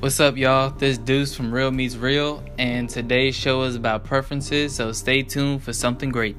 What's up, y'all? This Deuce from Real Meets Real, and today's show is about preferences, so stay tuned for something great.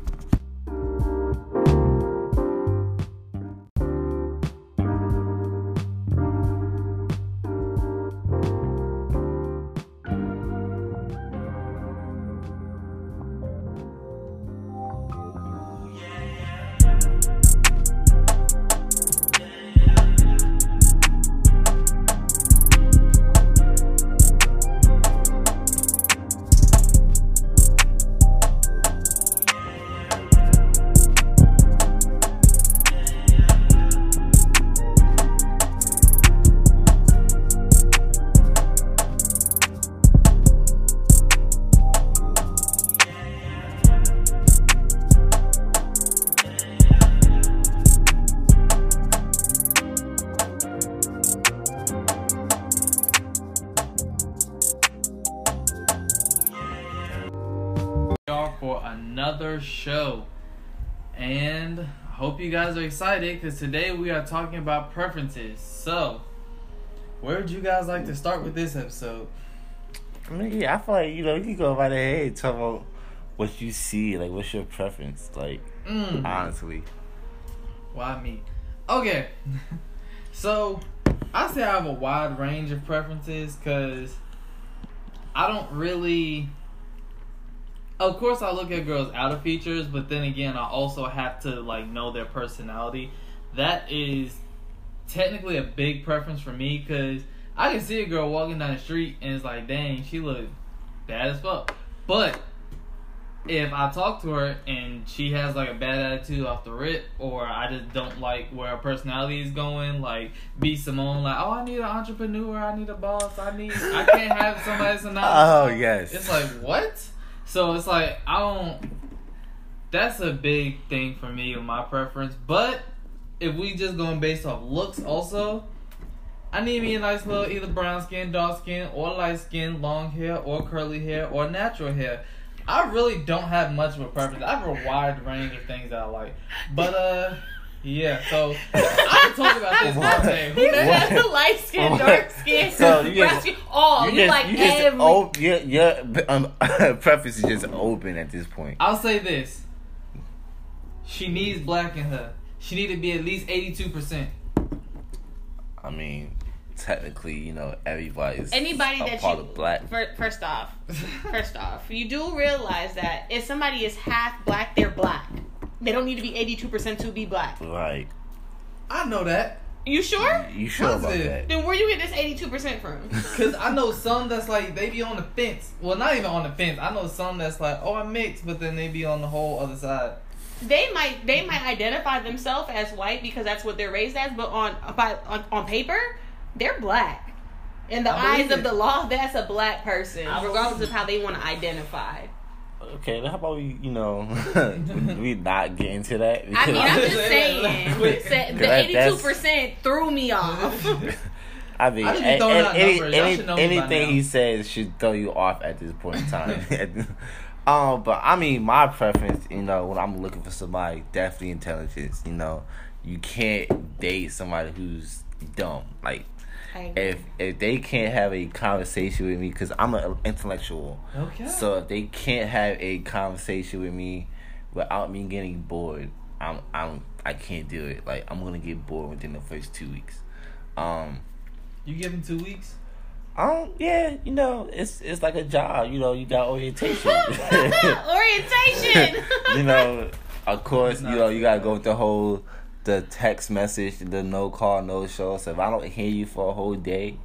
Excited because today we are talking about preferences. So, where would you guys like to start with this episode? I mean, yeah, I feel like you know you can go by the and talk about what you see, like what's your preference, like Mm, honestly. why me? Okay. so, I say I have a wide range of preferences because I don't really. Of course, I look at girls' outer features, but then again, I also have to like know their personality. That is technically a big preference for me because I can see a girl walking down the street and it's like, dang, she look bad as fuck. But if I talk to her and she has like a bad attitude off the rip, or I just don't like where her personality is going, like be Simone, like, oh, I need an entrepreneur, I need a boss, I need, I can't have somebody that's a Oh yes. it's like what? So it's like I don't. That's a big thing for me with my preference. But if we just going based off looks, also, I need me a nice little either brown skin, dark skin, or light skin, long hair, or curly hair, or natural hair. I really don't have much of a preference. I have a wide range of things that I like. But uh, yeah. So I can talk about this all What? day. He Who that? has light skin, dark skin, So you brown just- skin, all. You, just, like you just every. op- your your um, preface is just open at this point. I'll say this. She needs black in her. She need to be at least eighty-two percent. I mean, technically, you know, everybody's Anybody a that part you of black. first off, first off, you do realize that if somebody is half black, they're black. They don't need to be eighty two percent to be black. Right. I know that. You sure? You sure about Positive. that? Then where you get this eighty two percent from? Cause I know some that's like they be on the fence. Well, not even on the fence. I know some that's like, oh, I mixed, but then they be on the whole other side. they might they might identify themselves as white because that's what they're raised as, but on by, on, on paper, they're black. In the I eyes of it. the law, that's a black person, regardless of how they want to identify. Okay, then how about we, you know, we not get into that? I mean, I'm just saying, saying, quick. sa- the That- eighty that's- two percent threw me off. I mean, I just be a- throwing a- out any, any- should me anything he says should throw you off at this point in time. um, but I mean, my preference, you know, when I'm looking for somebody, definitely intelligence. You know, you can't date somebody who's dumb. Like, I agree. If if they can't have a conversation with me, because I'm an intellectual. Okay. So if they can't have a conversation with me without me getting bored, I'm I'm I can't do it. Like I'm gonna get bored within the first two weeks. Um, you give him two weeks. um, yeah, you know, it's it's like a job. You know, you got orientation. Orientation. you know, of course, you know, you gotta go with the whole the text message, the no call, no show. So if I don't hear you for a whole day,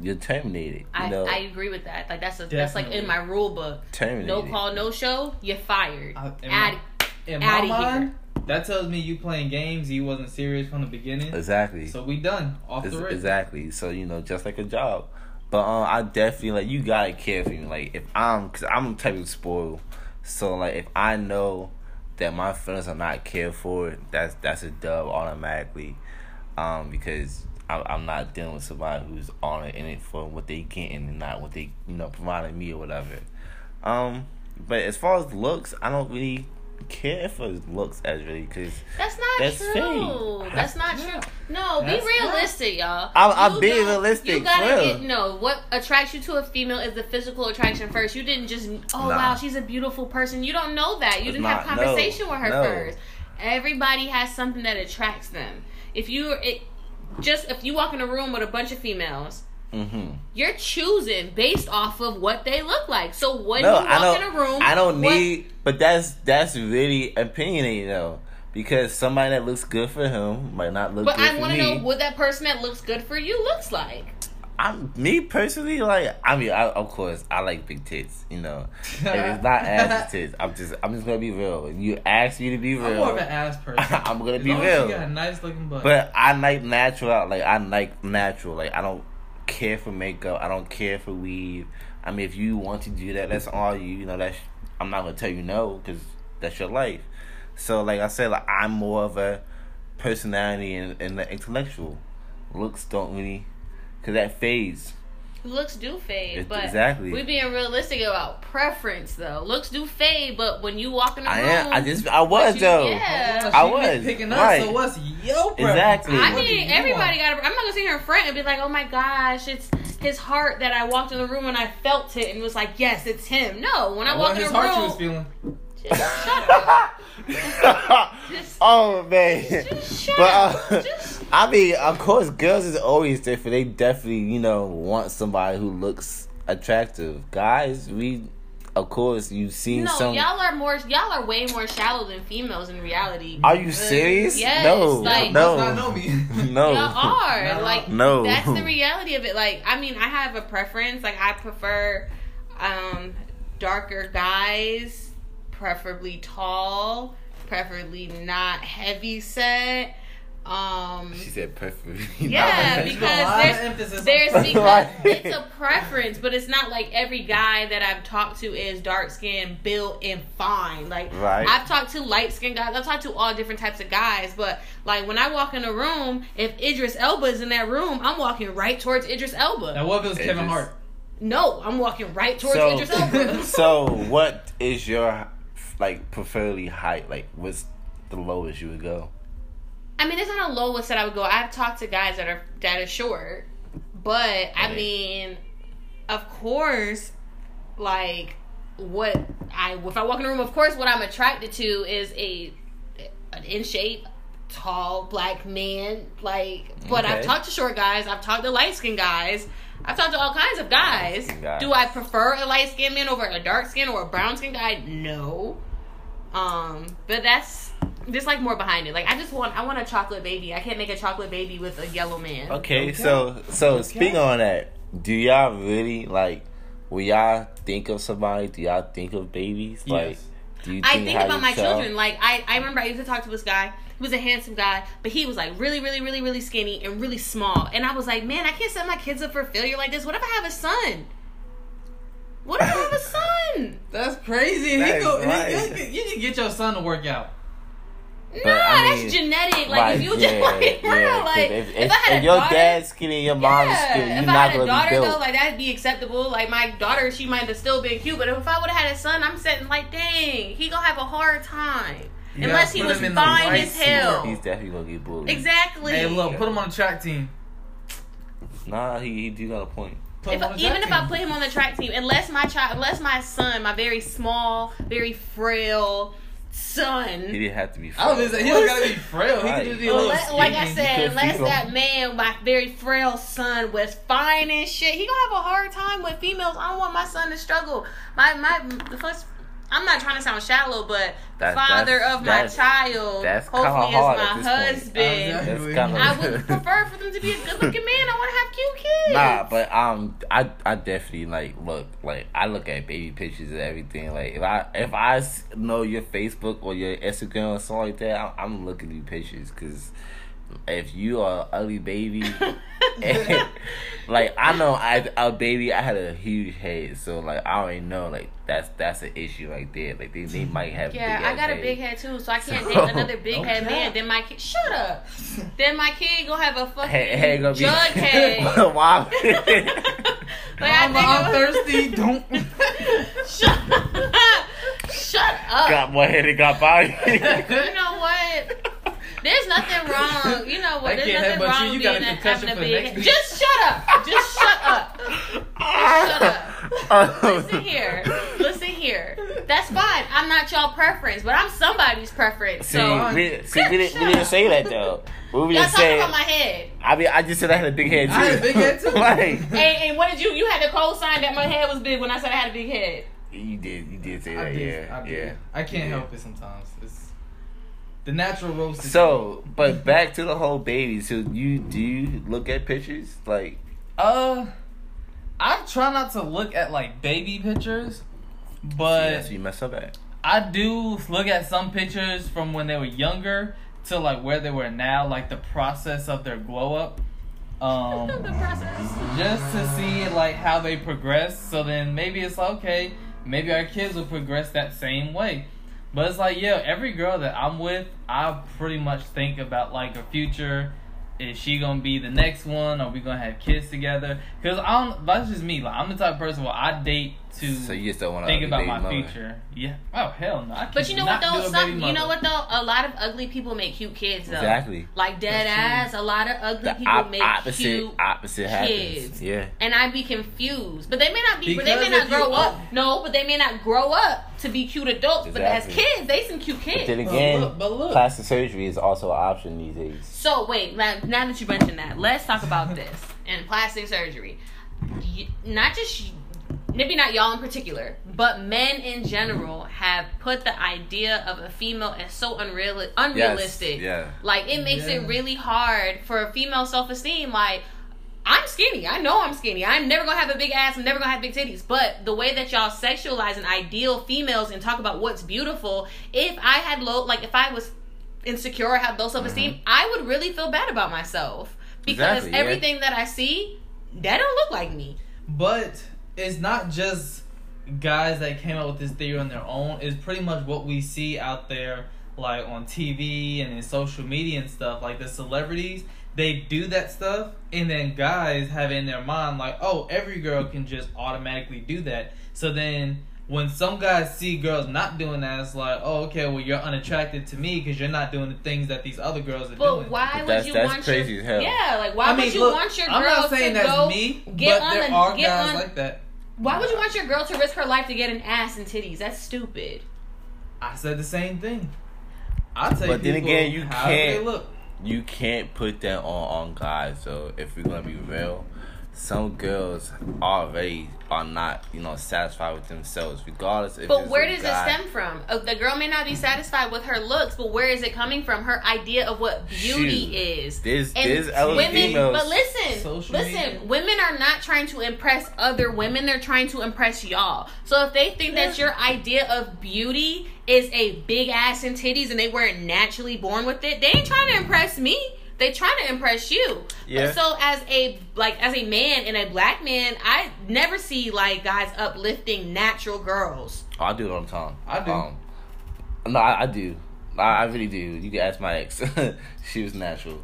you're terminated. You I, know, I agree with that. Like that's a, that's like in my rule book. terminated. No call, no show. You're fired. I- in Add, In my Outta mind, that tells me you playing games. You wasn't serious from the beginning. Exactly. So we done off Ex- the rip. Exactly. So you know, just like a job. But um, I definitely like you gotta care for me. Like if I'm, cause I'm type of spoiled. So like if I know that my feelings are not cared for, that's that's a dub automatically. Um, because I'm I'm not dealing with somebody who's on it in it for what they getting and not what they you know providing me or whatever. Um, but as far as looks, I don't really care for looks as really because That's not That's true. fake. That's not true. No, That's be realistic, y'all. I'm- I'm being got- realistic, You gotta for real. get no. What attracts you to a female is the physical attraction first. You didn't just oh Nah. wow she's a beautiful person. You don't know that. You It's didn't have conversation no, with her no. first. Everybody has something that attracts them. If you it just if you walk in a room with a bunch of females. Hmm You're choosing based off of what they look like. So when no, you walk I don't. in a room, I don't what- need, but that's that's really opinionated though, because somebody that looks good for him might not look But good I for want to me. know what that person that looks good for you looks like. I'm me personally, like I mean, I, of course, I like big tits. You know, if it's not ass it's tits. I'm just, I'm just gonna be real. If you ask me to be real I'm real, more of an ass person. I'm gonna As be long as real. You got a nice looking butt. But I like natural. Like I like natural. Like I don't care for makeup. I don't care for weave. I mean, if you want to do that, that's all you. You know, that's. I'm not gonna tell you no because that's your life. So, like I said, like I'm more of a personality and, and the intellectual. Looks don't really, cause that fades. Looks do fade, It- but exactly. we being realistic about preference though. Looks do fade, but when you walk in the I room, am. I just. I was you- though. yeah. I was, picking us. right. So what's your preference? Exactly. I What mean, everybody got. I'm not gonna sit here in front and be like, "Oh my gosh, it's his heart." That I walked in the room and I felt it and was like, "Yes, it's him." No, when I What walk in his the heart you room, was feeling? Just shut up. Just- oh man. Just shut But, up. uh, Just I mean, of course, girls is always different. They definitely, you know, want somebody who looks attractive. Guys, we, of course, you've seen no, some. y'all are more. Y'all are way more shallow than females in reality. Are you serious? Yes, no, like- no, Must not no. Y'all are No. like No. That's the reality of it. Like, I mean, I have a preference. Like, I prefer um darker guys, preferably tall, preferably not heavy set. Um, She said perfect. yeah, She's put a lot of emphasis because on there's because it's a preference, but it's not like every guy that I've talked to is dark skinned, built, and fine. Like Right. I've talked to light skinned guys. I've talked to all different types of guys, but like when I walk in a room, if Idris Elba is in that room, I'm walking right towards Idris Elba. Now what if it was It Kevin Hart? No, I'm walking right towards So, Idris Elba. so what is your like preferably height? Like, what's the lowest you would go? I mean, it's not a lowest that I would go. I've talked to guys that are that are short, but I mean, of course, like what I if I walk in a room, of course, what I'm attracted to is a an in shape, tall black man. Like, but I've talked to short guys. I've talked to light skinned guys. I've talked to all kinds of guys. Guys. Do I prefer a light skinned man over a dark skin or a brown skinned guy? No. Um, but that's just like more behind it. Like I just want I want a chocolate baby. I can't make a chocolate baby with a yellow man. Okay, Okay. so so Okay. speaking on that, do y'all really like? Will y'all think of somebody? Do y'all think of babies? Like, do you? I think think about you my tell? children. Like I, I remember I used to talk to this guy. He was a handsome guy, but he was like really, really, really, really skinny and really small. And I was like, man, I can't set my kids up for failure like this. What if I have a son? What if I have a son? That's crazy. And he go, he- right. you, can, you can get your son to work out. Nah, But, I that's genetic. Like Right, if you yeah, just like, bro, yeah, 'cause like if, if, if, I had if a your daughter, dad's skinny and your mom's skinny, you're if not I had a gonna daughter though, like that'd be acceptable. Like my daughter, she might have still been cute, but if I would have had a son, I'm sitting like, dang, he gonna have a hard time You unless he was him in the fine right as hell. He's definitely gonna get bullied. Exactly. Hey, look, put him on the track team. Nah, he he do got a point. Put him If, on the track even if team. I put him on the track team, unless my child, unless my son, my very small, very frail son, He didn't have to be. I was gonna say he don't gotta be frail. He Right. can just be a little Unless- like I said, unless that man, my very frail son, was fine and shit, he gonna have a hard time with females. I don't want my son to struggle. My my the first. I'm not trying to sound shallow, but the That- father that's- of my child, that's hopefully, kinda is my husband. Exactly. I would prefer for them to be a good looking man. I want to have cute kids. Nah, but um, I I definitely like look like I look at baby pictures and everything. Like if I if I s- know your Facebook or your Instagram or something like that, I'm, I'm looking at these pictures because if you are an ugly baby, and, like I know I a baby, I had a huge head, so like I already know like that's that's an issue right there. Like they, they might have. Yeah, I got a big head too, so I can't So- date another big head Okay. man. Then my kid, shut up. then my kid gonna have a fucking Head, head gonna be jug head. Wow. Like, I I'm, I'm thirsty. Don't. shut, up. Shut up. got more head and got body. You know what? There's nothing wrong. You know what? There's nothing headbutt you. wrong You being a a, concussion having a big. next week. Just shut up. Just shut up. Shut up. Listen here. Listen here. That's fine. I'm not y'all preference, but I'm somebody's preference. See, so we, see, we, didn't, we didn't say that though. We y'all just talking about my head. I mean, I just said I had a big head too. I had a big head, too. like, And, and what did you? You had to co-sign that my head was big when I said I had a big head. you did, you did say that. I did. yeah, I did. yeah. I can't help it sometimes. It's the natural roast. So, but back to the whole baby. So, you do you look at pictures like? uh, I try not to look at like baby pictures, but that's what you mess up at. I do look at some pictures from when they were younger to like where they were now, like the process of their glow up. Um, the process. just to see like how they progress. So then maybe it's like, okay, maybe our kids will progress that same way. But it's like, yeah, every girl that I'm with, I pretty much think about like a future. Is she gonna be the next one? Are we gonna have kids together? Because I don't. That's just me. Like I'm the type of person where I date to So you just don't want to think about my future. Yeah. Oh hell no. But you know what though? do Some baby you know what though? A lot of ugly people make cute kids though. Exactly. Like dead ass. A lot of ugly The people op- make opposite, cute opposite happens. kids. Yeah. and I'd be confused. But they may not be. but they may not if you- grow up. No, but they may not grow up to be cute adults. Exactly. But as kids, they some cute But kids. then But again, look- but look. plastic surgery is also an option these days. So wait, now now that you mentioned that, let's talk about this and plastic surgery. Y- Not just maybe not y'all in particular, but men in general have put the idea of a female as so unreal unrealistic. yeah. Like it makes Yeah. it really hard for a female self esteem. Like I'm skinny. I know I'm skinny. I'm never gonna have a big ass. I'm never gonna have big titties. But the way that y'all sexualize and ideal females and talk about what's beautiful, if I had low, like if I was insecure or have low mm-hmm. self esteem, I would really feel bad about myself because Exactly, yeah. everything that I see, that don't look like me. But it's not just guys that came up with this theory on their own. It's pretty much what we see out there, like on TV and in social media and stuff. Like the celebrities, they do that stuff, and then guys have in their mind, like, oh, every girl can just automatically do that. So then. When some guys see girls not doing that, it's like, oh, okay, well, you're unattracted to me because you're not doing the things that these other girls are But doing. why But would that's- you that's want crazy your as hell. yeah? Like why I mean, would you look, want your girl I'm not saying to that's go me, get but on there the are get guys on like that. Why would you want your girl to risk her life to get an ass and titties? That's stupid. I said the same thing. I tell you But then again, you can't- look. You can't put that on on guys. So if we're gonna be real, some girls already are not, you know, satisfied with themselves, regardless if. But where does guy. it stem from? Uh, the girl may not be satisfied with her looks, but where is it coming from? Her idea of what beauty Shoot. is. There's And there's women, females. but listen, Social listen. media. Women are not trying to impress other women; they're trying to impress y'all. So if they think that your idea of beauty is a big ass and titties, and they weren't naturally born with it, they ain't trying to impress me. They trying to impress you. Yeah. So as a like as a man and a black man, I never see like guys uplifting natural girls. Oh, I do it all the time. I do. Um, no, I, I do. I, I really do. You can ask my ex. she was natural.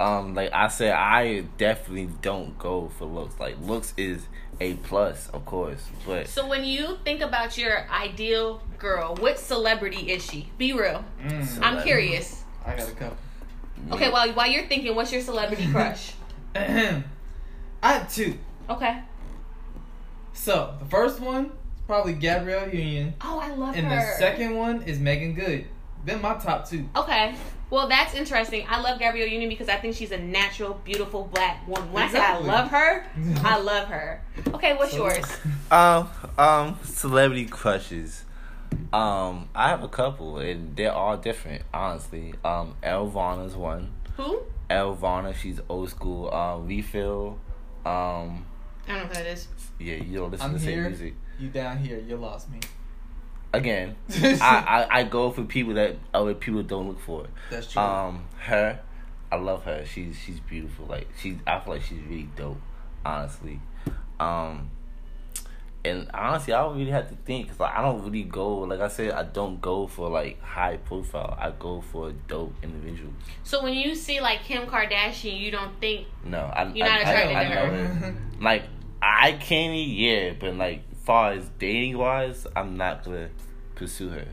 Um, like I said, I definitely don't go for looks. Like looks is a plus, of course, but So when you think about your ideal girl, what celebrity is she? Be real. Mm, I'm curious. I got a couple. Okay, while while you're thinking, what's your celebrity crush? I have two. Okay. So the first one is probably Gabrielle Union, Oh, I love and her. the second one is Meagan Good. They're my top two. Okay. Well, that's interesting. I love Gabrielle Union because I think she's a natural, beautiful black woman. When Exactly. I say I love her, I love her. Okay, what's So- yours? um, um, celebrity crushes. Um, I have a couple, and they're all different. Honestly, um, Elvana's one. Who? Elvana, she's old school. Um, refill. Um, I don't know who that is. yeah, you don't listen I'm to the same here. music. You down here, you lost me. Again, I, I I go for people that other people don't look for. That's true. Um, her, I love her. She's she's beautiful. Like she's, I feel like she's really dope. Honestly, um, and honestly, I don't really have to think because like, I don't really go. Like I said, I don't go for like high profile. I go for dope individuals. So when you see like Kim Kardashian, you don't think No, I. You're I, not I- attracted I, to know her. her. Like I can't, yeah, but like far as dating wise, I'm not gonna pursue her.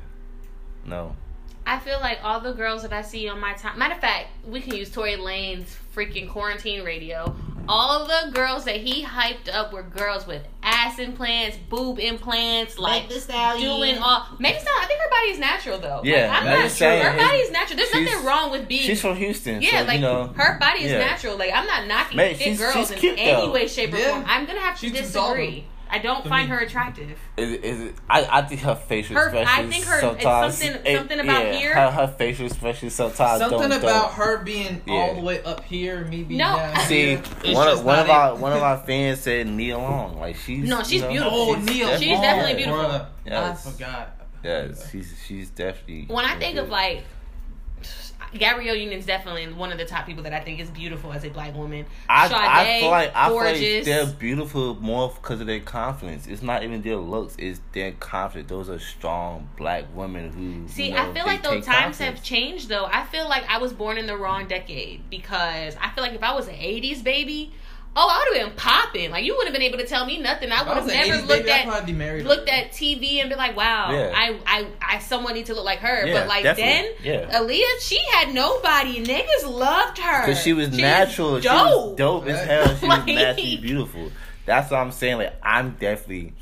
No. I feel like all the girls that I see on my time. Matter of fact, we can use Tory Lanez freaking quarantine radio. All the girls that he hyped up were girls with ass implants, boob implants, like Meg Thee Stallion. doing all. Meg Thee I think her body is natural though. Yeah, like, I'm Meg not sure. Stallion Her is- body is natural. There's nothing wrong with being. She's from Houston, yeah, so like you know. her body is yeah. natural. Like I'm not knocking Meg, fit she's- girls she's in cute, any way, shape, or Yeah. form. I'm gonna have to She's too tall, disagree. I don't to find her attractive. Is it, is it, I, I think her facial Her- expression. I think her- it's sometimes, something- something about yeah, here. Her, her facial expression sometimes Something don't, about don't. her being Yeah. all the way up here, me being No. down See, here. It's one, of, one not of our one of our fans said Nia Long. Like she's No, she's you know, beautiful. Oh, Neil. She's definitely beautiful. Yes. I forgot. Yes, she's she's definitely. when I think of like Gabrielle Union's definitely one of the top people that I think is beautiful as a black woman. I, Sade, I feel like I gorgeous. feel like they're beautiful more because of their confidence. It's not even their looks; it's their confidence. Those are strong black women who. See, you know, I feel like those times confidence. have changed though. I feel like I was born in the wrong decade because I feel like if I was an '80s baby, oh, I would have been popping. Like you wouldn't have been able to tell me nothing. I would have never looked baby, at be married looked at TV and be like, wow, Yeah. I I I somewhat need to look like her. Yeah, but like definitely. then, Yeah. Aaliyah, she had nobody. Niggas loved her Because she was is natural. She was dope as hell. She was Like- naturally beautiful. That's what I'm saying. Like, I'm definitely,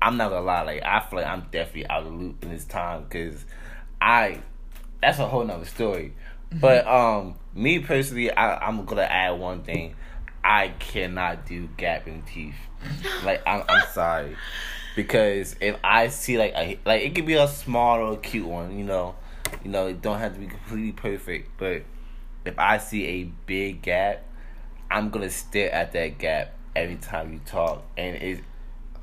I'm not gonna lie. Like, I feel like I'm definitely out of the loop in this time because I, that's a whole nother story. Mm-hmm. But um, me personally, I, I'm gonna add one thing. I cannot do gapping teeth. Like, I'm, I'm sorry. Because if I see like a like it could be a small or cute one, you know, you know, it don't have to be completely perfect. But if I see a big gap, I'm gonna stare at that gap every time you talk, and it,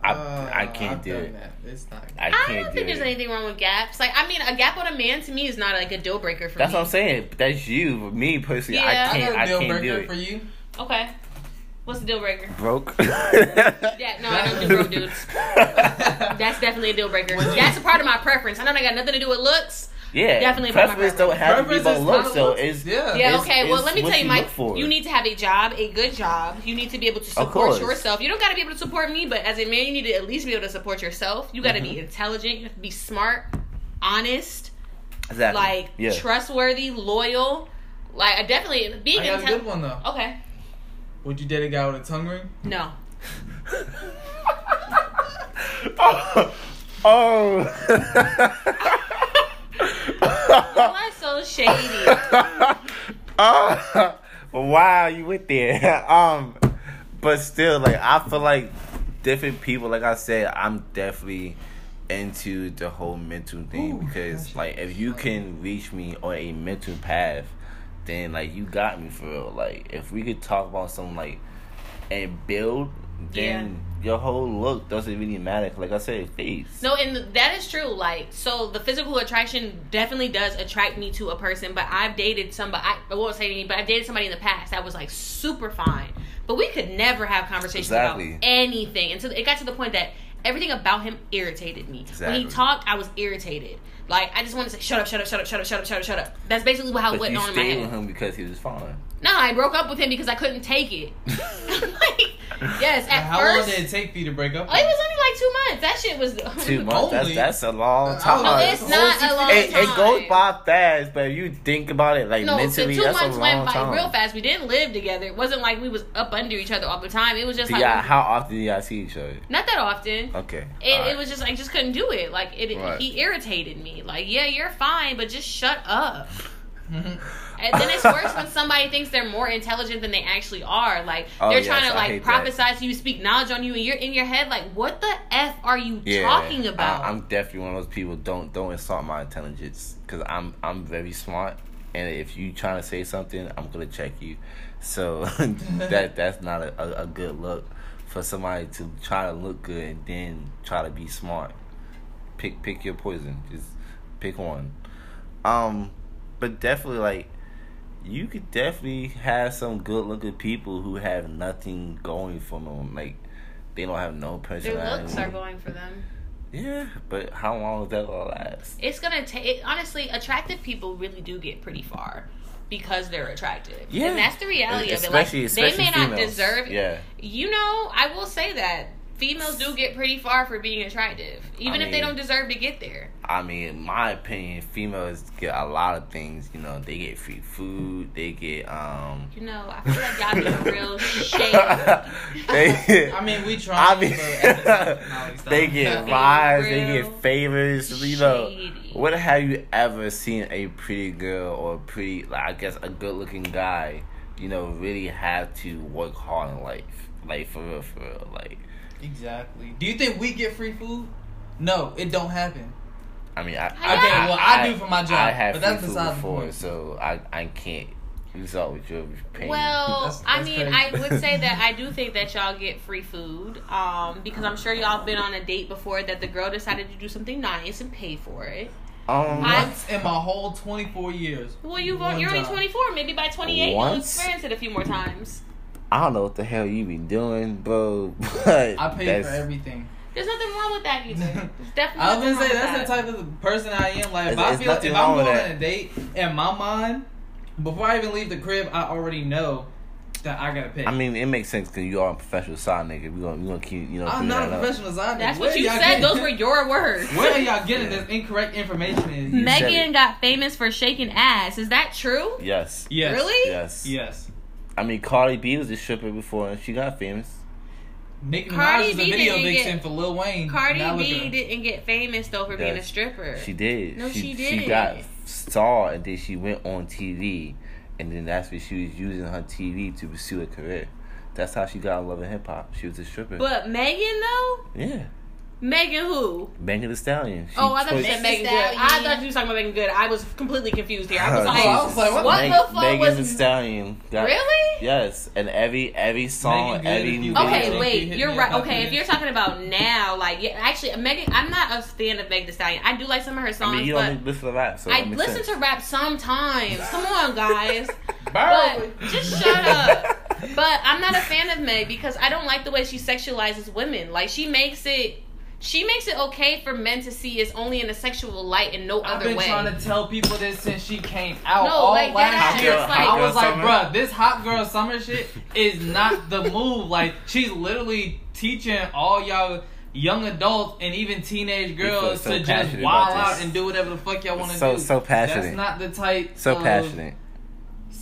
I Uh, I can't I've do it. That. It's not. I I can't don't do think there's it. anything wrong with gaps. Like, I mean, a gap on a man to me is not like a deal breaker for That's me. That's what I'm saying. But that's you. But me personally, Yeah. I I can't. got I, a deal can't do breaker it. for you. Okay. What's the deal breaker? Broke. Yeah, no, I don't do broke dudes. That's definitely a deal breaker. That's a part of my preference. I know that got nothing to do with looks. Yeah, Definitely about my preference don't have to be Preference about is looks. kinda So looks. it's Yeah. Yeah, It's- okay. well, it's let me tell you, you Mike. look. You need to have a job, a good job. You need to be able to support course. yourself. You don't got to be able to support me, but as a man, you need to at least be able to support yourself. You got to Mm-hmm. be intelligent. You have to be smart, honest, exactly. like yeah. trustworthy, loyal. Like, I definitely being I got a good intelligent. one though. Okay. Would you date a guy with a tongue ring? No. oh. oh. Why so shady? oh. Wow, you went there. Um, but still, like I feel like different people. Like I said, I'm definitely into the whole mental thing Ooh, because, that's- like, if you can reach me on a mental path, then like you got me for real. Like, if we could talk about something like and build, then your whole look doesn't really matter. Like I said, face. No, and that is true. Like, so the physical attraction definitely does attract me to a person. But I've dated somebody. I, I won't say anything, but I've dated somebody in the past that was like super fine, but we could never have conversations Exactly. about anything until it got to the point that everything about him irritated me. When he talked, I was irritated. Like, I just wanted to say, "Shut up, shut up, shut up, shut up, shut up, shut up, shut up." That's basically how it But went you on in my stayed with him because he was fine. No, I broke up with him because I couldn't take it. like, yes, at How first. long did it take for you to break up? Oh, it was only like two months. That shit was Two months. That's that's a long Uh, time. No, Oh, it's not a long it, time. it goes by fast, but if you think about it, like No, the mentally, two that's a months long went by time. real fast. We didn't live together. It wasn't like we was up under each other all the time. It was just Do like y'all, how often do y'all see each other? not that often. Okay. It, alright. it was just I just couldn't do it. Like it, Right. he irritated me. Like yeah, you're fine, but just shut up. Mhm. And then it's worse when somebody thinks they're more intelligent than they actually are. Like Oh, they're yes, trying to like prophesize to you, speak knowledge on you, and you're in your head like, what the f are you yeah, talking about? I, am definitely one of those people. Don't don't insult my intelligence because I'm I'm very smart, and if you trying to say something, I'm gonna check you. So that that's not a, a, a good look for somebody to try to look good and then try to be smart. Pick pick your poison. Just pick one. Um, but definitely like you could definitely have some good looking people who have nothing going for them. Like they don't have no personality. Their looks are going for them. Yeah, but how long is that gonna last? It's gonna take. Honestly, attractive people really do get pretty far because they're attractive. Yeah. and that's the reality Especially- of it. Like, they may not females. deserve. Yeah. You know, I will say that females do get pretty far for being attractive, even I if they don't deserve to get there. I mean, in my opinion, females get a lot of things. You know, they get free food. They get um. You know, I feel like y'all being real shady. they, I mean, we try. I mean, but the no, they get Being rides, they get favors. You know, shady. what have you ever seen a pretty girl or a pretty, like I guess, a good-looking guy, you know, really have to work hard in life, like for real, for real, like. Exactly. Do you think we get free food? No, it don't happen. I mean, I, Okay, I, well, I do for my job, I have but that's free food beside the before, point. so I I can't result with your pain. Well, That's- I mean, crazy. I would say that I do think that y'all get free food, um, because I'm sure y'all been on a date before that the girl decided to do something nice and pay for it. um, Once in my whole 24 years. Well, you've, you're only 24. Maybe by 28 you'll experience it a few more times. I don't know what the hell you be doing, bro. But I pay that's- for everything. There's nothing wrong with that either. There's definitely. I was nothing gonna say that's with the type of person I am. Like if It's- I it's feel nothing if I'm going on a date, in my mind, before I even leave the crib, I already know that I gotta pay. I mean, it makes sense because you are a professional side nigga. We gonna we gonna keep you know. I'm not a that up. professional side. That's Where what you y'all said. getting- Those were your words. Where are y'all getting Yeah. this incorrect information? Is Megan got famous for shaking ass. Is that true? Yes. yes, Really? Yes. yes. I mean, Cardi B was a stripper before and she got famous. Nicki Cardi Minaj is a B video didn't vixen get- for Lil Wayne. Cardi Now look at B didn't get famous though for being a stripper. She did. No, she She didn't. got saw and then she went on TV, and then that's when she was using her TV to pursue a career. That's how she got in love and hip hop. She was a stripper. But Megan though, yeah, Megan who? Megan Thee Stallion. She Oh, I thought you said Megan Meagan Good. I thought you were talking about Meagan Good. I was completely confused here. I was Oh, like, I was like, what what Meg- the fuck Megan was? Thee Stallion. Got, Really? Yes, and every every song, Megan every if you. Okay, Yeah. wait. You're right. Okay, if you're talking about now, like, yeah, actually, Megan, I'm not a fan of Megan Thee Stallion. I do like some of her I songs, mean, you but don't listen to rap, so I listen sense. to rap sometimes. Come on, guys. But just shut up. But I'm not a fan of Meg because I don't like the way she sexualizes women. Like she makes it she makes it okay for men to see it's only in a sexual light and no other way. I've other been way. trying to tell people this since she came out. No, all like, last year. it's like- I was Hot like, bruh, this hot girl summer shit is not the move. Like, she's literally teaching all y'all young adults and even teenage girls so to just passionate wild out and do whatever the fuck y'all want to So- do. so passionate. That's not the type. so of passionate.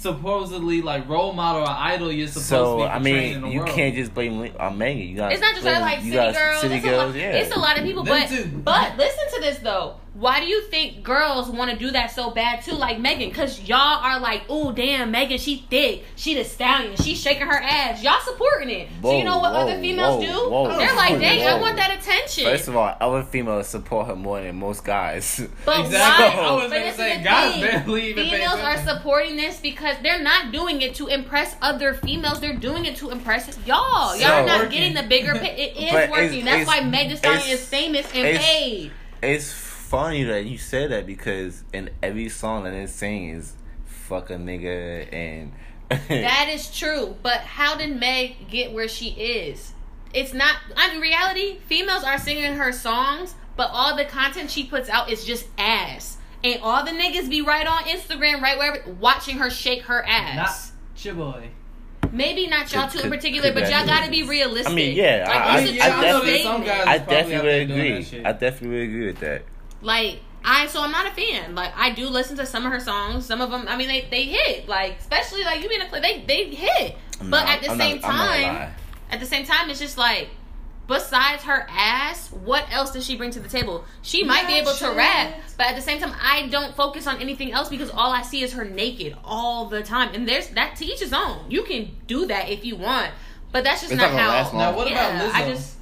Supposedly, like role model or idol you're supposed to So be I portraying in mean, the you world. can't just blame Li- on Megan. You got It's not just her like you city girls. City it's, a lot, yeah. it's a lot of people, but too. but listen to this though. Why do you think girls want to do that so bad too, like Megan? Because y'all are like, oh damn, Megan, she thick, she the stallion, she shaking her ass. Y'all supporting it. so you know what Whoa, other females whoa, do? whoa, They're like, dang, I want that attention. First of all, other females support her more than most guys. But Exactly. why? I was but gonna this say, guys barely even pay Females are supporting this because they're not doing it to impress other females. They're doing it to impress y'all. Y'all are not Working. getting the bigger. Pay. It is But working. it's- That's it's- why megan Stallion is famous and paid. it's funny that you said that because in every song that it's saying is fuck a nigga and That is true. But how did Meg get where she is? It's not. I mean, reality. Females are singing her songs, but all the content she puts out is just ass. And all the niggas be right on Instagram, right wherever, watching her shake her ass. Not your boy. Maybe not y'all two in particular, could but y'all gotta be- be realistic. I mean, yeah, like, I- it's I- a I true definitely- some statement. guys- I definitely would agree. I definitely would agree with that. Like I, so I'm not a fan. Like I do listen to some of her songs. Some of them, I mean, they they hit. Like especially like you being a clip, they they hit. I'm but not- at the I'm same not- I'm not gonna time, at the same time, it's just like. Besides her ass, what else does she bring to the table? She might be able to rap, but at the same time, I don't focus on anything else because all I see is her naked all the time. And there's that to each his own. You can do that if you want, but that's just It's not not how. last long. Now, what yeah, about Lizzo? I just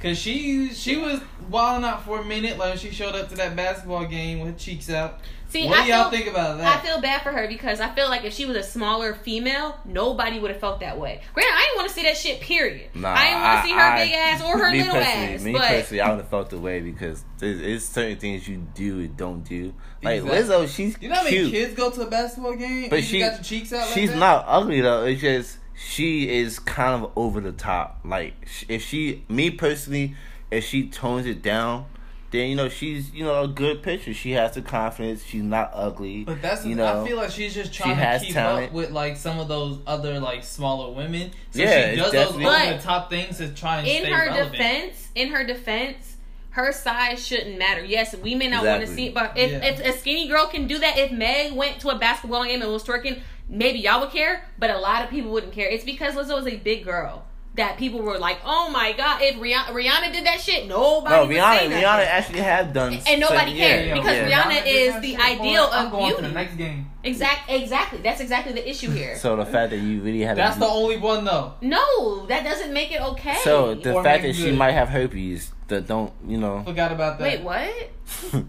Cause she she was wilding out for a minute, like when she showed up to that basketball game with cheeks out. see. what I do y'all feel, think about that? I feel bad for her because I feel like if she was a smaller female, nobody would have felt that way. Granted, I didn't want to see that shit. Period. Nah, I didn't want to see her I- big ass or her me little ass. Me but personally, I would have felt the way because there's, there's certain things you do and don't do. Like Exactly. Lizzo, she's you know how many cute, kids go to a basketball game? but and she you got your cheeks out. she's like that? not ugly though. It's just she is kind of over the top. Like if she, me personally, if she tones it down, then you know she's you know a good picture. She has the confidence. She's not ugly. But that's you you know. I feel like she's just she trying to has keep talent. up with like some of those other like smaller women. So Yeah, she does those over But the top things to try and in stay her relevant. defense, in her defense, her size shouldn't matter. Yes, we may not want to see it, but if, Yeah. if a skinny girl can do that, if Meg went to a basketball game and was twerking, maybe y'all would care, but a lot of people wouldn't care. It's because Lizzo is a big girl that people were like, "Oh my god, if Rihanna, Rihanna did that shit, nobody no, would say Rihanna. nothing." Rihanna actually has done. And nobody some- cared yeah, because yeah. Rihanna did is the shit, boy. ideal I'm of going to the beauty. next game. Exact, exactly. That's exactly the issue here. So the fact that you really had That's a, the only one though. no, that doesn't make it okay. so the Or fact make that she might have herpes that don't you know. Forgot about that. wait, what?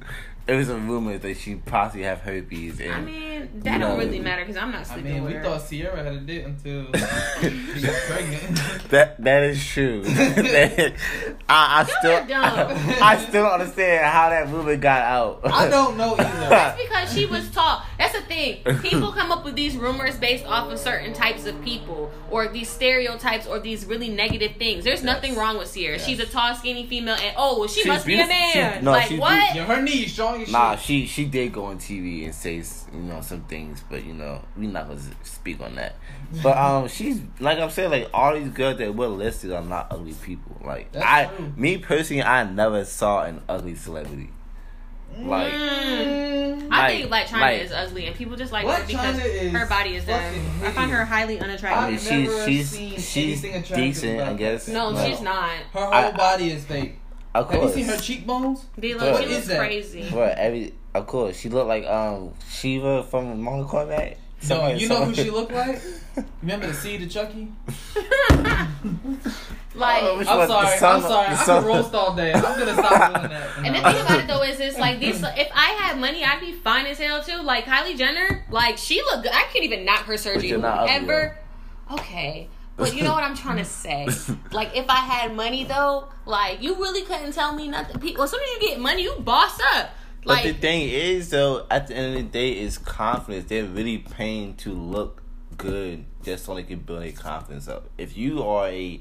it was a rumor that she possibly have herpes. And I mean, that You don't know- really matter because I'm not I sleeping mean, with we her. thought Ciara had a dick until she got pregnant. that that is true. That- I, I still are dumb. I still don't understand how that rumor got out. I don't know either. That's because she was tall. That's the thing. People come up with these rumors based off of certain types of people or these stereotypes or these really negative things. There's nothing wrong with Ciara. Yes. She's a tall, skinny female, and oh, well, she She's must be a man. She- no, like she's what? Yeah, her knees strong as Nah, shit. she she did go on TV and say you know some things, but you know we not gonna speak on that. But um, she's like I'm saying, like all these girls that were listed are not ugly people. Like That's I, true. me personally, I never saw an ugly celebrity. Like Mm. I think like Chyna like- is ugly, and people just like her because her body is done. I find her highly unattractive. I've she's she's seen she's decent, I guess. that. no, Like, she's not. Her whole I- body is fake. Of Have you seen her cheekbones? D-Lo, What she is looks crazy. Well, every of course she looked like um Sheeva from Mortal Kombat. No, Somebody- you know who she looked like? Remember the seed of Chucky? like, Oh, which I'm one? The sorry, I'm sorry. I son can roast all day. I'm gonna stop doing that. And the thing about it though is, it's like these. If I had money, I'd be fine as hell too. Like Kylie Jenner, like she looked. I can't even knock her surgery. you're not ugly, Whoever, okay. But you know what I'm trying to say? Like, if I had money though, like you really couldn't tell me nothing. People, as soon as you get money, you boss up. But the thing is, though, at the end of the day, is confidence. They're really paying to look good just so they can build their confidence up. If you are a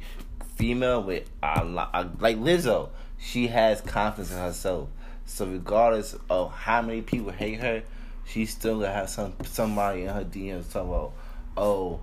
female with a lot, like Lizzo, she has confidence in herself. So regardless of how many people hate her, she still gonna have some somebody in her DMs talking about, oh,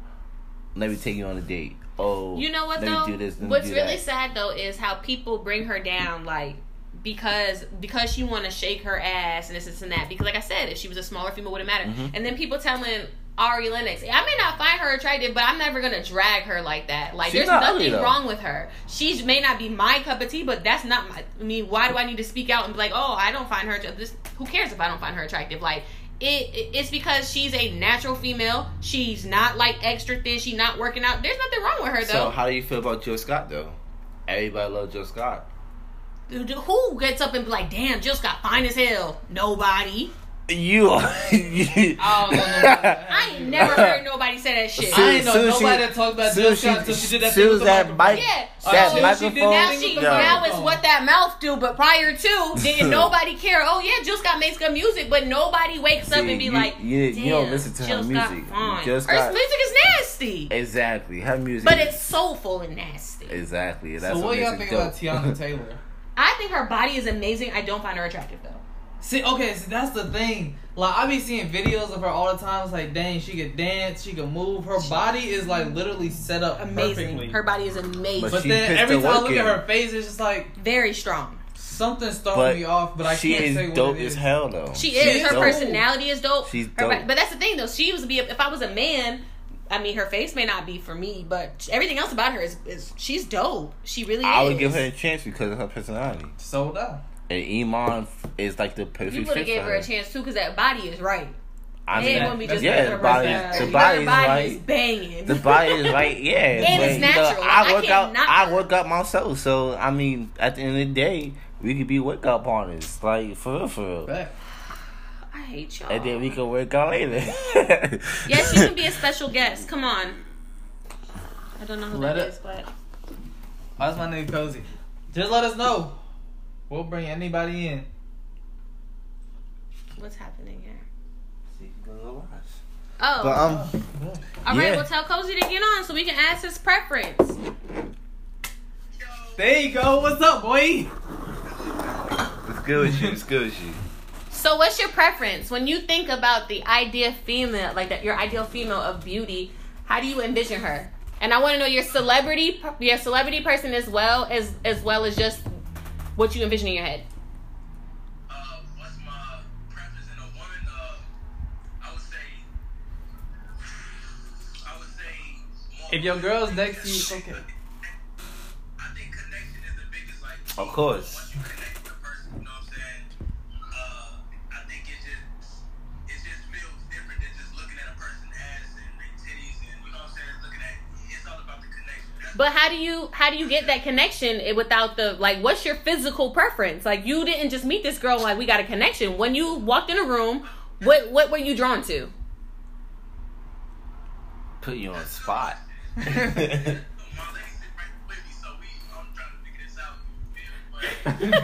let me take you on a date. Oh, you know what let though? Me do this, What's really that. sad though is how people bring her down, like. Because because she want to shake her ass and this, this and that. Because like I said, if she was a smaller female, it wouldn't matter. Mhm. And then people telling Ari Lennox, I may not find her attractive, but I'm never gonna drag her like that. Like She's there's ugly, nothing wrong with her. She may not be my cup of tea, but that's not my. I mean, why do I need to speak out and be like, oh, I don't find her. This who cares if I don't find her attractive? Like. It, it- it's because she's a natural female. She's not like extra thin. She's not working out. There's nothing wrong with her though. So how do you feel about Jill Scott though? Everybody loves Jill Scott. Dude, Who gets up and be like, "Damn, Jill Scott fine as hell"? Nobody. You you- I don't know. I ain't never heard nobody say that shit. I ain't know Soon she- nobody that talked about soon Jill as she- Scott until she did that soon thing with the that microphone. mic- Yeah. that she microphone. did Now she Yo. now it's what that mouth do, but prior to didn't nobody care. Oh yeah, Jill Scott makes good music, but nobody wakes up and be you- like, you- you don't listen to her Jill Scott music. fine." Jill Her music is nasty, Exactly. Her music. but it's soulful and nasty. exactly. That's So what makes y'all think dope. about Teyana Taylor? I think her body is amazing. I don't find her attractive though. See, okay, see that's the thing. Like I be seeing videos of her all the time. It's like, dang, she could dance, she could move. Her body is like literally set up Amazing. perfectly. Her body is amazing. But but then every time I work look at her face, it's just like Very strong. something's throwing But me off. But I she can't is say what dope it as hell though. She She is. is Her dope. personality is dope. She's dope. bo- but that's the thing, though. She was be if I was a man. I mean, her face may not be for me, but everything else about her is, is she's dope. She really I is. would give her a chance because of her personality. Sold out. And Iman is like the perfect You would have gave for her a chance too, because that body is right. I mean, wouldn't be just yeah, the body, personality. the body is body right. is banging. The body is right, yeah. And but, it's you know, natural. I I work can't out. I work out myself. So I mean, at the end of the day, we could be workout partners, like for real, for real. Back. I hate y'all. And then we can work out later. yes, you can be a special guest. Come on. I don't know who Let that it- is, but that's my name Cozy. Just let us know. We'll bring anybody in. what's happening here? But Oh, um, all right. yeah. Well, tell Cozy to get on so we can ask his preference. There you go. What's up, boy? good with you. It's good with you. So, what's your preference when you think about the ideal female, like that your ideal female of beauty? How do you envision her? And I want to know your celebrity, your celebrity person as well as as well as just what you envision in your head. Uh, what's my preference in a woman? Uh, I would say, I would say. If your girl's next to you, it's okay. I think connection is the biggest. Like, Of course. But how do you how do you get that connection without the like? What's your physical preference? Like you didn't just meet this girl like we got a connection. When you walked in a room, what what were you drawn to? Put you on spot. my lady sit right with me, so we, I'm trying to figure this out. You feel me?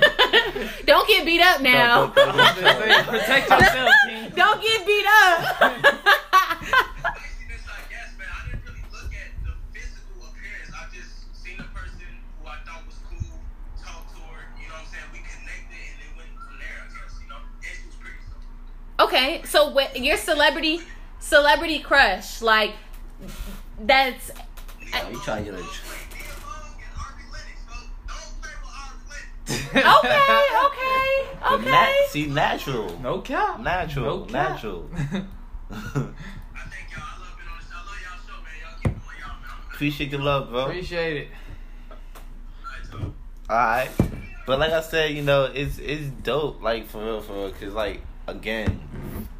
But Don't get beat up now. Don't- don't- don't- don't- Protect yourself, Don't get beat up. Okay, so what your celebrity celebrity crush like that's Oh, you trying to get a? Uh, Nia Long and Harvey Lennox, folks. Don't play with Harvey Lennox. okay, okay, okay. nat- see, natural. No cap. Natural, No cap. natural. I thank y'all. I love being on the show. I love y'all show, man. Y'all keep doing y'all, man. Appreciate the love, bro. Appreciate it. All right, so. Alright. But like I said, you know, it's it's dope, like for real, for real. Cause like again,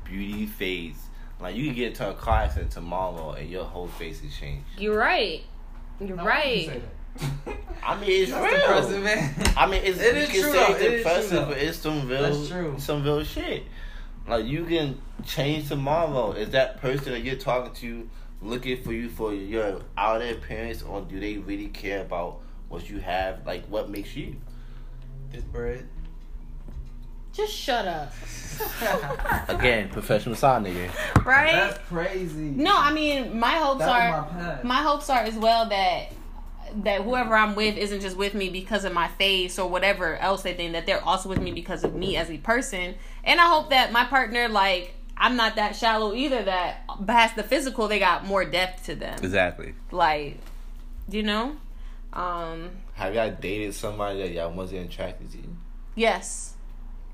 beauty fades. Like you can get into a car accident tomorrow and your whole face is changed. You're right. You're No, why you say right. I mean, it's That's real. depressing, man. I mean, it's It you is can true, say though. it's It is true, but it's some real, That's true. some real shit. Like you can change tomorrow. Is that person that you're talking to looking for you for your outer appearance, or do they really care about what you have? Like what makes you? This bread. Just shut up. Again, professional side nigga. Right? That's crazy. No, I mean my hopes That are my my hopes are as well that that whoever I'm with isn't just with me because of my face or whatever else they think that they're also with me because of me as a person. And I hope that my partner like I'm not that shallow either that past the physical they got more depth to them. Exactly. Like you know? Um Have y'all dated somebody that y'all wasn't attracted to? yes.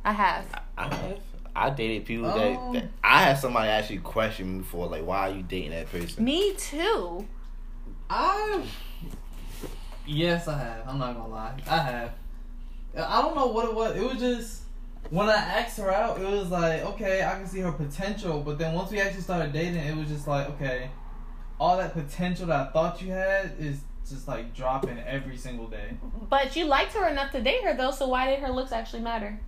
I have. I have. I dated people Oh. that, that I had somebody actually question me for like, why are you dating that person? Me too. I. Yes, I have. I'm not gonna lie. I have. I don't know what it was. It was just when I asked her out, it was like, okay, I can see her potential. But then once we actually started dating, it was just like, okay, all that potential that I thought you had is just like dropping every single day. But you liked her enough to date her though, so why did her looks actually matter?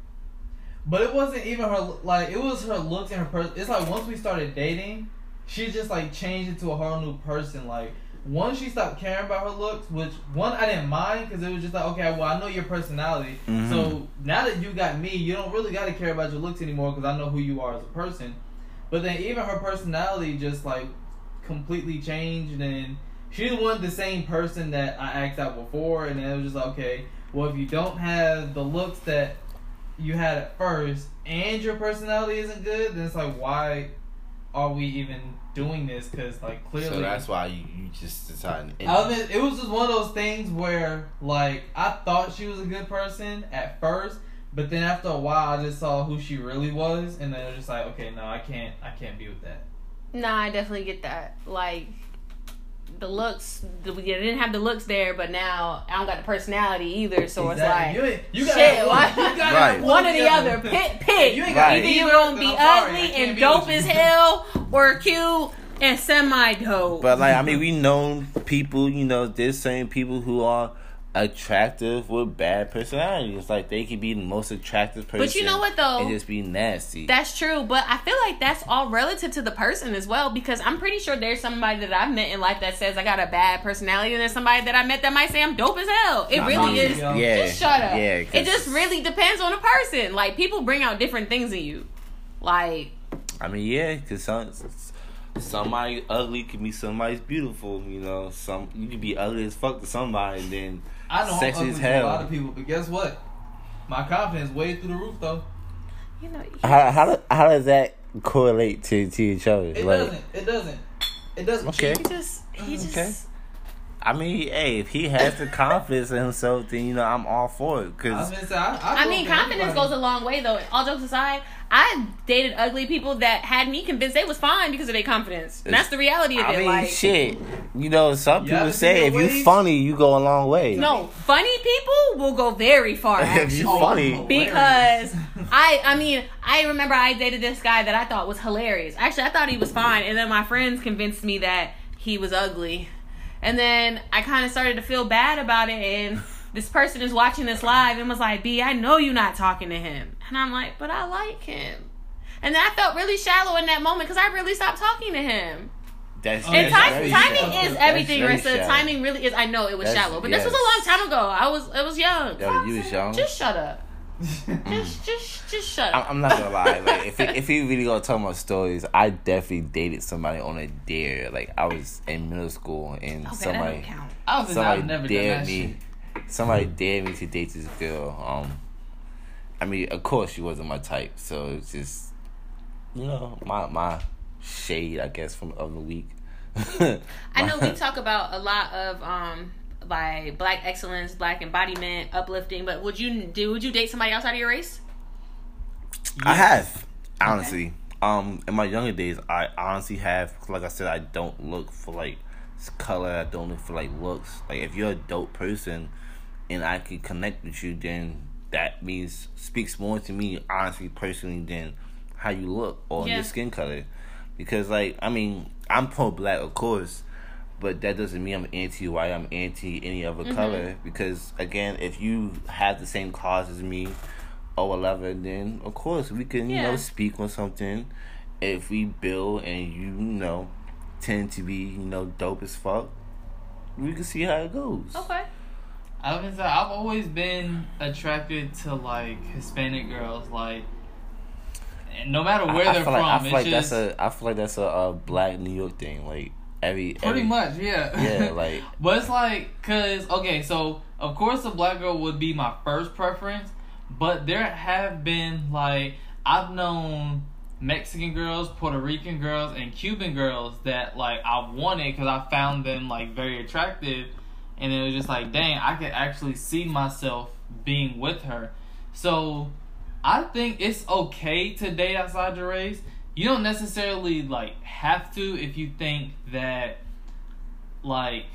But it wasn't even her like it was her looks and her person. It's like once we started dating, she just like changed into a whole new person. Like once she stopped caring about her looks, which one I didn't mind because it was just like okay, well I know your personality. Mhm. So now that you got me, you don't really got to care about your looks anymore because I know who you are as a person. But then even her personality just like completely changed and she wasn't the same person that I asked out before. And then it was just like okay, well if you don't have the looks that you had at first and your personality isn't good, then it's like why are we even doing this? Because like clearly, So that's why you, you just decided. to end I mean, it was just one of those things where like I thought she was a good person at first, but then after a while I just saw who she really was, and then it was just like okay, no, I can't, I can't be with that. Nah, I definitely get that. Like the looks, the, we didn't have the looks there, but now I don't got the personality either. So Exactly. it's like ain't- you gotta shit, why- one- you gotta Right. one or the other. Pick, pick. You ain't got Either either you're gonna be I'm ugly can't and be dope as hell, or cute and semi dope. But like I mean, we known people. You know, there's same people who are attractive with bad personalities. Like they could be the most attractive person. But you know what, though? And just be nasty. That's true, but I feel like that's all relative to the person as well because I'm pretty sure there's somebody that I've met in life that says I got a bad personality, and there's somebody that I met that might say I'm dope as hell. It Nah, really is. yo. yeah. Just shut up. Yeah. It just really depends on the person. Like people bring out different things in you. Like I mean, yeah, because some somebody ugly can be somebody's beautiful. You know, some you could be ugly as fuck to somebody, and then I know Sexy I'm as ugly to a lot of people, but guess what? My confidence way through the roof though. You know, How how how does that correlate to to each other? It like, doesn't. It doesn't. It doesn't. Okay. he just he mm. just Okay. I mean, hey, if he has the confidence in himself, then you know I'm all for it. Cause was gonna say, I, I, I mean, confidence goes a long way, though. All jokes aside, I dated ugly people that had me convinced they was fine because of their confidence. And that's the reality of I it. I mean, like, shit. You know, some You people say if you waves? funny, you go a long way. no, funny people will go very far. if Actually. you oh, funny, because I I mean I remember I dated this guy that I thought was hilarious. Actually, I thought he was fine, and then my friends convinced me that he was ugly, and then I kind of started to feel bad about it. And this person is watching this live and was like, "B, I know you're not talking to him," and I'm like, "But I like him." And then I felt really shallow in that moment because I really stopped talking to him. that's And yeah, time, timing shallow. is everything, very Rissa. shallow. Timing really is. I know it was That's- shallow, but this was a long time ago. I was I was young. Yo, you was young. Just shut up. Just just just shut I'm, up. I'm not gonna lie. Like, if he, if he really gonna tell my stories, I definitely dated somebody on a dare. Like, I was in middle school and Okay, that somebody, don't count. I was somebody never done dared me. shit. Somebody dared me to date this girl. Um, I mean, of course, she wasn't my type, so it's just, you know, my my shade, I guess, from of the week. I know we talk about a lot of um like black excellence, black embodiment, uplifting, but would you do would you date somebody outside of your race? I have honestly. Um, in my younger days, I honestly have. Like I said, I don't look for like color. I don't look for like looks. Like if you're a dope person, and I can connect with you, then that means speaks more to me, honestly, personally, than how you look or Yeah. your skin color. Because like I mean, I'm pro black, of course, but that doesn't mean I'm anti white. I'm anti any other color. Because again, if you have the same cause as me or whatever, then of course we can you know speak on something. If we build and you, you know tend to be you know dope as fuck, we can see how it goes. Okay. I was gonna say I've always been attracted to like Hispanic girls, like no matter where I, I they're feel from, like, I feel it's like just that's a I feel like that's a, uh black New York thing. Like every pretty every, much, yeah. Yeah, like But it's like, cause okay, so of course a black girl would be my first preference, but there have been like I've known Mexican girls, Puerto Rican girls, and Cuban girls that like I wanted because I found them like very attractive, and it was just like, dang, I could actually see myself being with her. So I think it's okay to date outside your race. You don't necessarily like have to if you think that like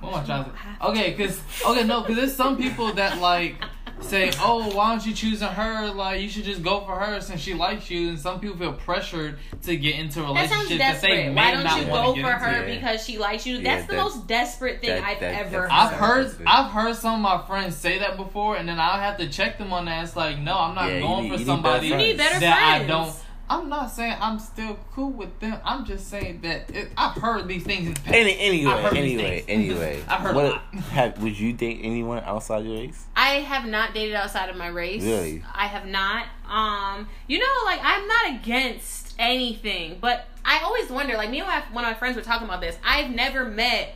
what am I trying to say? Okay, cause okay, no, cause there's some people that like say, oh, why aren't you choosing her? Like you should just go for her since she likes you. And some people feel pressured to get into a That relationship that, they desperate. may Why don't not you go for her into. Yeah. because she likes you? Yeah, That's the that- most desperate thing that- I've that ever definitely I've heard. heard I've heard some of my friends say that before, and then I'll have to check them on that. It's like, no, I'm not Yeah, you going need- for somebody better You need better that I don't. I'm not saying I'm still cool with them. I'm just saying that it, I've heard these things in the past. Any, anyway, I've heard these anyway, anyway. I've heard a what, lot. Have, would you date anyone outside your race? I have not dated outside of my race. Really? I have not. Um, you know, like I'm not against anything, but I always wonder. Like me and my, one of my friends were talking about this. I've never met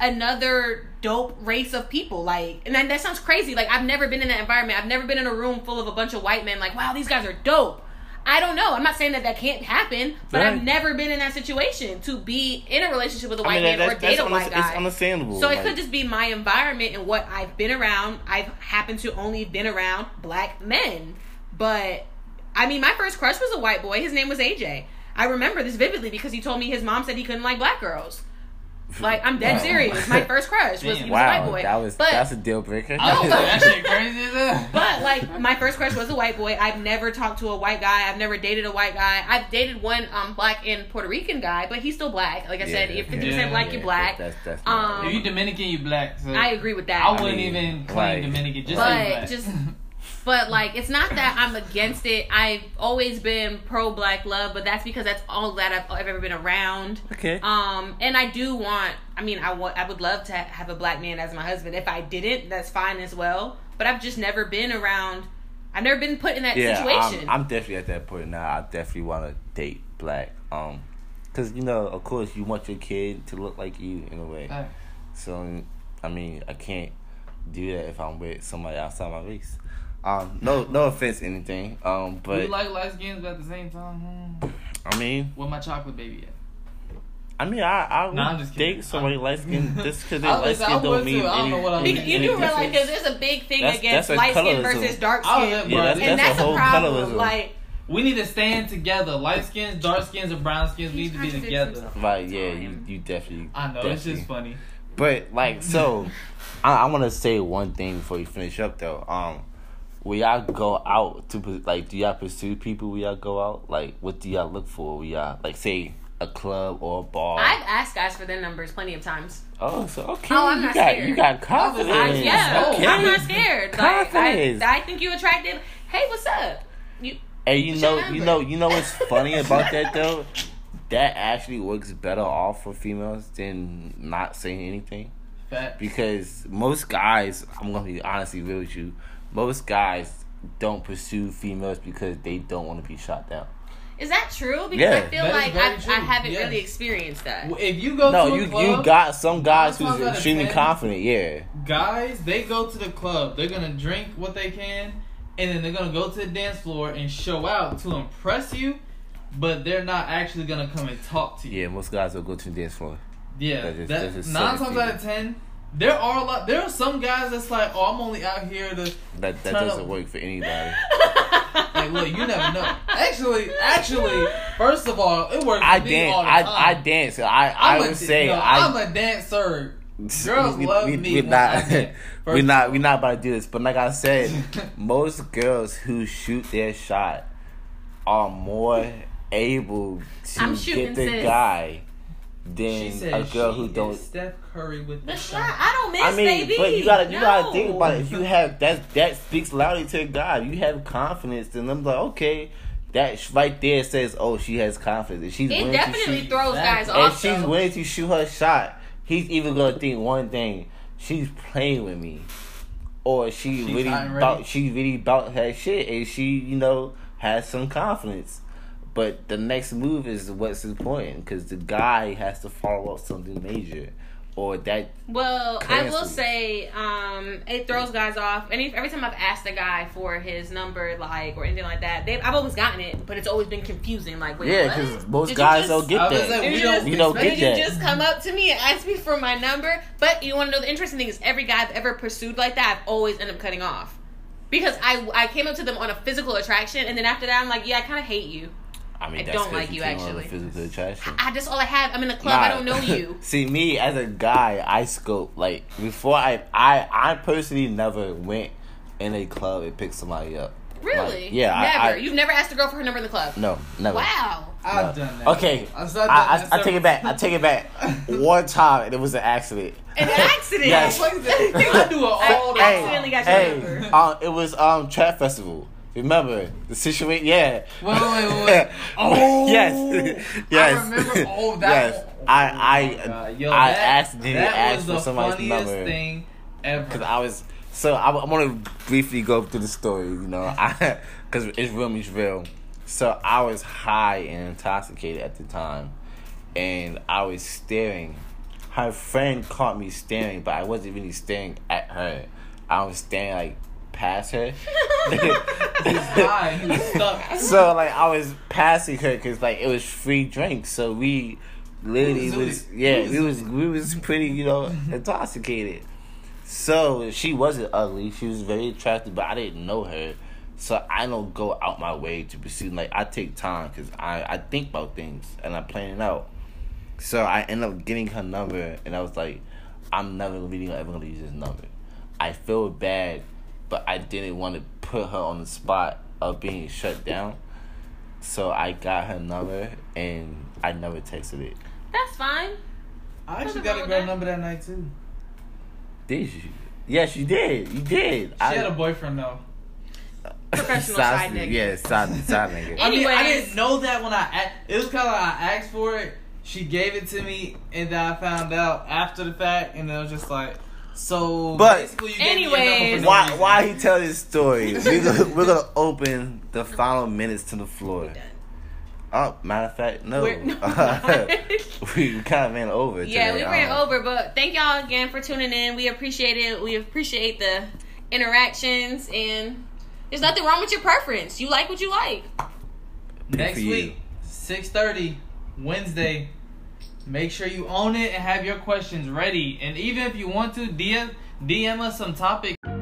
another dope race of people. Like, and that, that sounds crazy. Like I've never been in that environment. I've never been in a room full of a bunch of white men. Like, wow, these guys are dope. I don't know. I'm not saying that that can't happen, but Right. I've never been in that situation to be in a relationship with a white that- man or date a white guy. It's understandable. So it like- could just be my environment and what I've been around. I've happened to only been around black men. But I mean, my first crush was a white boy. His name was AJ. I remember this vividly because he told me his mom said he couldn't like black girls. Like I'm dead serious. My first crush was he was a white boy. that was but that's a deal breaker. I was that shit crazy as but like my first crush was a white boy. I've never talked to a white guy. I've never dated a white guy. I've dated one um black and Puerto Rican guy, but he's still black. Like I said, if fifty yeah, percent black, yeah, you're black. That's, that's Um, if you Dominican, you black. So I agree with that. I wouldn't mean, even claim like- Dominican. Just But say black. just- But like, it's not that I'm against it. I've always been pro black love, but that's because that's all that I've, I've ever been around. Okay. Um, and I do want. I mean, I want. I would love to have a black man as my husband. If I didn't, that's fine as well. But I've just never been around. I've never been put in that yeah, situation. I'm, I'm definitely at that point now. I definitely want to date black. Um, cause you know, of course, you want your kid to look like you in a way. Fact. So, I mean, I can't do that if I'm with somebody outside my race. Um, no, no offense, anything. Um, but we like light skins, but at the same time, hmm, I mean, where my chocolate baby at? I mean, I I would Nah, I'm just kidding. date somebody light skinned just because they I light was- I skinned don't would mean too. I don't any, know what I any, You, you any do realize difference. because there's a big thing That's- against that's a light skin versus dark I was skin, at- Yeah, that's, and that's, that's a whole problem. colorism. Like We need to stand together. Light skins, dark skins, and brown skins. We need to be together. right, yeah, you you definitely. I know it's definitely. just funny. But like, so I, I want to say one thing before you finish up though. Um, will y'all go out to like? Do y'all pursue people? Will y'all go out? Like, what do y'all look for? Will y'all like say a club or a bar? I've asked guys for their numbers plenty of times. oh, so okay. Oh, I'm you not got scared. you got confidence. I, Yes. yeah, Okay. I'm not scared. Like, I, Confidence. I think you attractive. Hey, what's up? You And you know, you know, you know what's funny about that though? That actually works better off for females than not saying anything. Fat. because most guys, I'm gonna be honestly real with you, most guys don't pursue females because they don't want to be shot down. is that true? Because Yeah. I feel like I, true. I haven't Yes. really experienced that. If you go No, to a you club, you got some guys who's times out of extremely ten- confident. Yeah, guys, they go to the club. They're gonna drink what they can, and then they're gonna go to the dance floor and show out to impress you. But they're not actually gonna come and talk to you. yeah. Most guys will go to the dance floor. Yeah, That is- that, that is nine times out of ten, there are a lot. There are some guys that's like, oh, I'm only out here to That that doesn't up. work for anybody. like. Look, you never know. Actually, actually, first of all, it works. I for me dance. all the I time. I dance. I I I'm would a, say no, I. I'm a dancer. Girls love me We're not. We're not. We're not about to do this. But like I said, most girls who shoot their shot are more able to I'm get the sis. guy She than said a girl she who is don't. Steph Curry with The the shot, shot. I don't miss, I mean, baby. but you gotta you gotta think about it. If you have that that speaks loudly to God. You have confidence, then I'm like, okay, that right there says, oh, she has confidence. If she's It willing definitely to shoot, throws guys off. if she's though. willing to shoot her shot, he's even gonna think one thing: she's playing with me, or she She's really hot about she really about her shit, and she you know has some confidence. But the next move is what's important because the guy has to follow up something major, or that Well, I will Cancel. say, um, it throws guys off. Any every time I've asked a guy for his number, like or anything like that, they, I've always gotten it, but it's always been confusing. Like, wait, yeah, what? because most Did guys just- don't get that. like, we you don't, just- You don't get Did that. you just come up to me and ask me for my number? But you want to know the interesting thing is every guy I've ever pursued like that, I've always end up cutting off. Because I I came up to them on a physical attraction, and then after that, I'm like, yeah, I kind of hate you. I mean, I that's don't 'cause like you, came actually. the Physical attraction. I just all I have. I'm in the club. I don't know you. See, me as a guy, I scope like before I I I personally never went in a club and picked somebody up. Really? Like, yeah, Never. I- You've never asked a girl for her number in the club. No, never. Wow. I've No. done that. Okay, I've I, done I, that I take it back. I take it back. One time, and it was an accident. An accident. Yes. I do it all the Hey, time. accidentally got your hey, number. um, it was um trap festival. Remember the situation? Yeah. Wait, wait, wait, wait. Oh, yes, yes. I remember. Oh, that. yes. I I Oh my God. Yo, I that, accidentally that asked was for the somebody's funniest number. thing ever. Because I was so I, I want to briefly go through the story, you know, I because it's real, it's real. So I was high and intoxicated at the time, and I was staring. Her friend caught me staring, but I wasn't really staring at her. I was staring like past her. He was high. Stuck. so like I was passing her because like it was free drinks. So we literally was- was, yeah was- we was we was pretty you know mm-hmm. intoxicated. So she wasn't ugly. She was very attractive, but I didn't know her. So I don't go out my way to pursue. Like I take time because I I think about things and I plan it out. So I end up getting her number, and I was like, I'm never really ever gonna use this number. I feel bad, but I didn't want to put her on the spot of being shut down. So I got her number, and I never texted it. That's fine. I actually got a girl that. number that night too. Did you? Yes, you did. You did. She had a boyfriend though. Professional side nigga. Yeah, side side nigga. I mean, I didn't know that when I. a- It was kind of like I asked for it. She gave it to me, and then I found out after the fact, and it was just like, so. But- basically, you gave me your number Anyways. Why? reason. Why he tell this story? We're gonna, we're gonna open the final minutes to the floor. Oh, matter of fact, no. We're- no, we're kind of ran over. Yeah, we ran Um, over, but thank y'all again for tuning in. We appreciate it. We appreciate the interactions, and there's nothing wrong with your preference. You like what you like. Next week, six thirty, Wednesday. Make sure you own it and have your questions ready. And even if you want to, DM DM us some topics.